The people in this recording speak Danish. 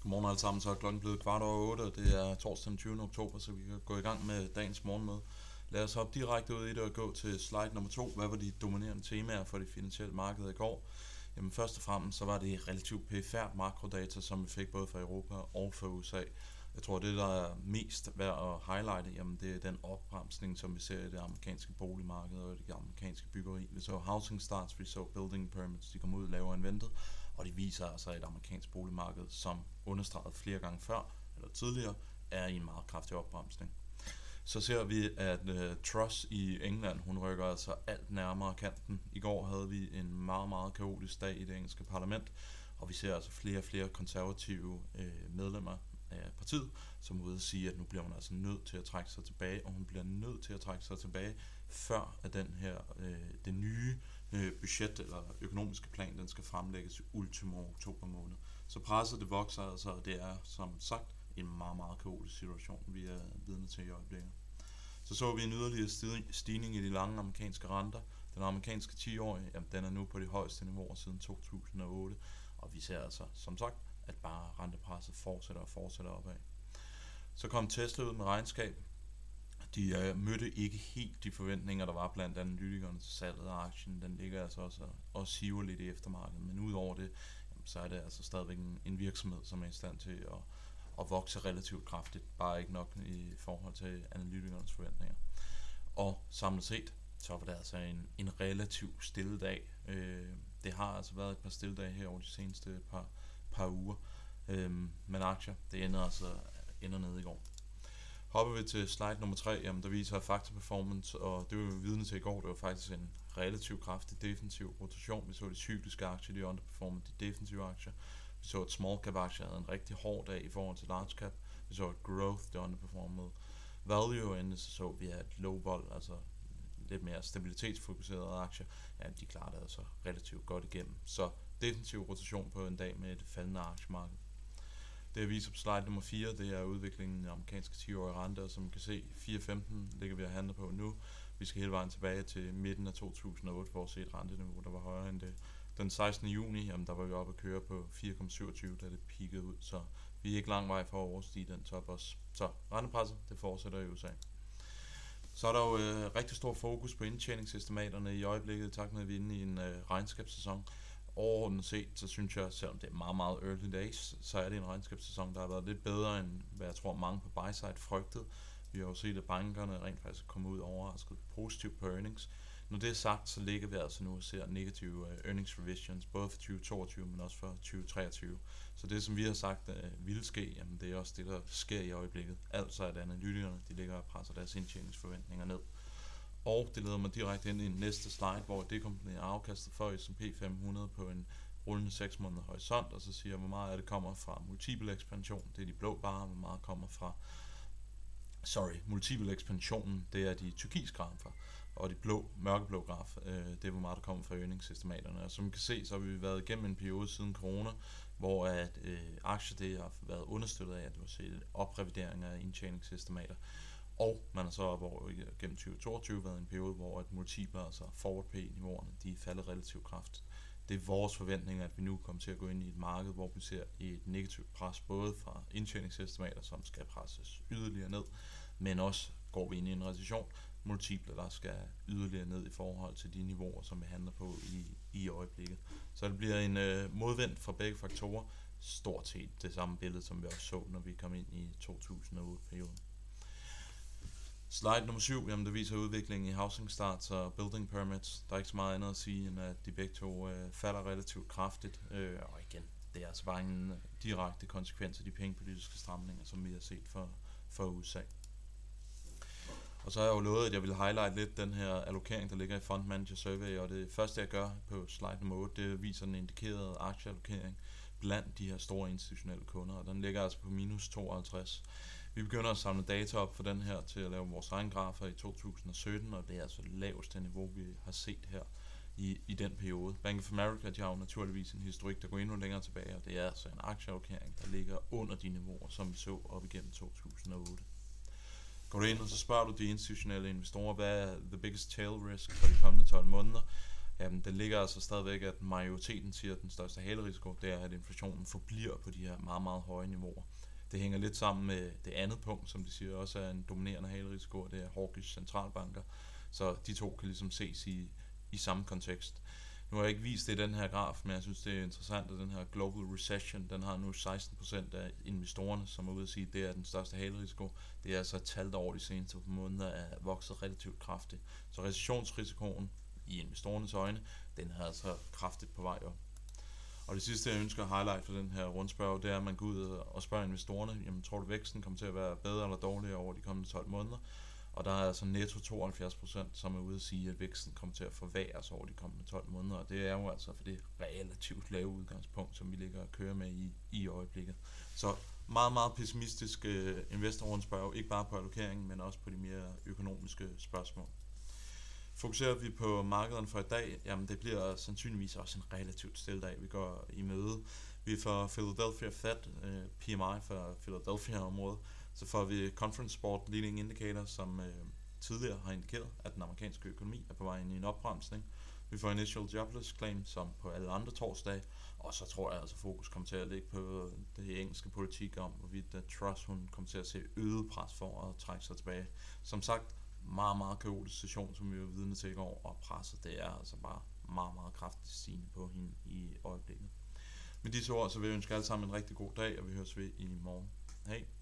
Godmorgen alle sammen, så er klokken blevet kvart over 8, og det er torsdag den 20. oktober, så vi kan gå i gang med dagens morgenmøde. Lad os hoppe direkte ud i det og gå til slide nummer 2. Hvad var de dominerende temaer for det finansielle marked i går? Jamen først og fremmest så var det relativt pæfærd makrodata, som vi fik både fra Europa og fra USA. Jeg tror, det der er mest værd at highlighte, jamen det er den opbremsning, som vi ser i det amerikanske boligmarked og det amerikanske byggeri. Vi så housing starts, vi så building permits, de kom ud lavere end ventet, og det viser altså et amerikansk boligmarked, som understreget flere gange før, eller tidligere, er i en meget kraftig opbremsning. Så ser vi, at uh, Truss i England, hun rykker altså alt nærmere kanten. I går havde vi en meget, meget kaotisk dag i det engelske parlament, og vi ser altså flere og flere konservative uh, medlemmer af partiet, som er ude at sige, at nu bliver man altså nødt til at trække sig tilbage, og hun bliver nødt til at trække sig tilbage, før at den her, øh, det nye øh, budget eller økonomiske plan, den skal fremlægges i ultimo oktober måned. Så presset det vokser altså, og det er som sagt en meget, meget kaotisk situation, vi er vidne til i øjeblikket. Så så vi en yderligere stigning i de lange amerikanske renter. Den amerikanske 10-årige, jamen, den er nu på de højeste niveauer siden 2008, og vi ser altså, som sagt, at bare rentepresset fortsætter og fortsætter opad. Så kom Tesla ud med regnskab, de øh, mødte ikke helt de forventninger, der var blandt analytikerne til salget af aktien. Den ligger altså også og, og siver lidt i eftermarkedet. Men udover det, jamen, så er det altså stadigvæk en, en virksomhed, som er i stand til at, at vokse relativt kraftigt. Bare ikke nok i forhold til analytikernes forventninger. Og samlet set, så var det altså en, en relativt stille dag. Øh, det har altså været et par stille dage her over de seneste par, par uger. Øhm, men aktier, det ender altså ender nede i går. Hopper vi til slide nummer 3, jamen der viser Fakta Performance, og det var vi vidne til i går, det var faktisk en relativt kraftig defensiv rotation. Vi så de cykliske aktier, de underperformede de defensive aktier. Vi så et small cap aktier havde en rigtig hård dag i forhold til large cap. Vi så at growth, det underperformede value, og endelig så så vi et low vol, altså lidt mere stabilitetsfokuserede aktier, ja, de klarer det altså relativt godt igennem. Så defensiv rotation på en dag med et faldende aktiemarked. Det jeg viser på slide nummer 4, det er udviklingen af amerikanske 10-årige renter, som man kan se 4.15 ligger vi at handle på nu. Vi skal hele vejen tilbage til midten af 2008 for at se et renteniveau, der var højere end det. Den 16. juni, jamen, der var vi oppe at køre på 4,27, da det peakede ud, så vi er ikke lang vej for at overstige den top også. Så rentepresset, det fortsætter i USA. Så er der jo øh, rigtig stor fokus på indtjeningsestimaterne i øjeblikket, i takt med at vi er inde i en øh, regnskabssæson overordnet set, så synes jeg, selvom det er meget, meget early days, så er det en regnskabssæson, der har været lidt bedre, end hvad jeg tror mange på buy side frygtede. Vi har jo set, at bankerne rent faktisk er kommet ud overrasket positivt på earnings. Når det er sagt, så ligger vi altså nu og ser negative øh, earnings revisions, både for 2022, men også for 2023. Så det, som vi har sagt uh, ville ske, jamen det er også det, der sker i øjeblikket. Altså at analytikerne, de ligger og presser deres indtjeningsforventninger ned. Og det leder mig direkte ind i næste slide, hvor det kombinerer afkastet for S&P 500 på en rullende 6 måneder horisont, og så siger jeg, hvor meget af det kommer fra multiple ekspansion, det er de blå barer, hvor meget kommer fra, sorry, multiple ekspansionen, det er de turkiske grafer, og de blå, mørkeblå graf, øh, det er hvor meget der kommer fra øgningssystematerne. Og som I kan se, så har vi været igennem en periode siden corona, hvor at øh, aktier det har været understøttet af, at du har set oprevideringer af indtjeningsestimater. Og man har så op over øh, gennem 2022 været en periode, hvor at multipler, altså forward P-niveauerne, de er faldet relativt kraftigt. Det er vores forventning, at vi nu kommer til at gå ind i et marked, hvor vi ser et negativt pres, både fra indtjeningsestimater, som skal presses yderligere ned, men også går vi ind i en recession, multiple, der skal yderligere ned i forhold til de niveauer, som vi handler på i, i øjeblikket. Så det bliver en øh, modvendt fra begge faktorer, stort set det samme billede, som vi også så, når vi kom ind i 2008-perioden. Slide nummer 7, jamen det viser udviklingen i housing starts og building permits. Der er ikke så meget andet at sige, end at de begge to øh, falder relativt kraftigt. Øh, og igen, det er altså bare en direkte konsekvens af de pengepolitiske stramninger, som vi har set for, for USA. Og så har jeg jo lovet, at jeg vil highlight lidt den her allokering, der ligger i Fund Manager Survey, og det første jeg gør på slide nummer 8, det viser den indikerede aktieallokering blandt de her store institutionelle kunder, og den ligger altså på minus 52. Vi begynder at samle data op for den her til at lave vores egen grafer i 2017, og det er altså det laveste niveau, vi har set her i, i den periode. Bank of America de har jo naturligvis en historik, der går endnu længere tilbage, og det er altså en aktieallokering, der ligger under de niveauer, som vi så op igennem 2008. Går du ind, og så spørger du de institutionelle investorer, hvad er the biggest tail risk for de kommende 12 måneder, Jamen, den ligger altså stadigvæk, at majoriteten siger, at den største halerisiko, det er, at inflationen forbliver på de her meget, meget høje niveauer. Det hænger lidt sammen med det andet punkt, som de siger også er en dominerende halerisiko, og det er hawkish centralbanker. Så de to kan ligesom ses i, i samme kontekst. Nu har jeg ikke vist det i den her graf, men jeg synes, det er interessant, at den her global recession, den har nu 16% af investorerne, som er ude at sige, at det er den største halerisiko. Det er altså et tal, der over de seneste måneder er vokset relativt kraftigt. Så recessionsrisikoen i investorernes øjne, den har altså kraftigt på vej op. Og det sidste, jeg ønsker at highlight for den her rundspørg, det er, at man går ud og spørger investorerne, jamen tror du væksten kommer til at være bedre eller dårligere over de kommende 12 måneder? Og der er altså netto 72 procent, som er ude at sige, at væksten kommer til at forværres over de kommende 12 måneder. Og det er jo altså for det relativt lave udgangspunkt, som vi ligger og kører med i, i øjeblikket. Så meget, meget pessimistisk øh, uh, investorrundspørg, ikke bare på allokeringen, men også på de mere økonomiske spørgsmål. Fokuserer vi på markederne for i dag, jamen det bliver sandsynligvis også en relativt stille dag, vi går i møde. Vi får Philadelphia Fed, øh, PMI for Philadelphia-området, så får vi Conference Sport Leading Indicator, som øh, tidligere har indikeret, at den amerikanske økonomi er på vej ind i en opbremsning. Vi får Initial Jobless Claim, som på alle andre torsdage, og så tror jeg altså, fokus kommer til at ligge på det engelske politik om, hvorvidt uh, Truss hun kommer til at se øget pres for at trække sig tilbage. Som sagt, meget, meget kaotisk session, som vi var vidne til i går, og presset det er altså bare meget, meget kraftigt stigende på hende i øjeblikket. Med disse ord, så vil jeg ønske alle sammen en rigtig god dag, og vi høres ved i morgen. Hej!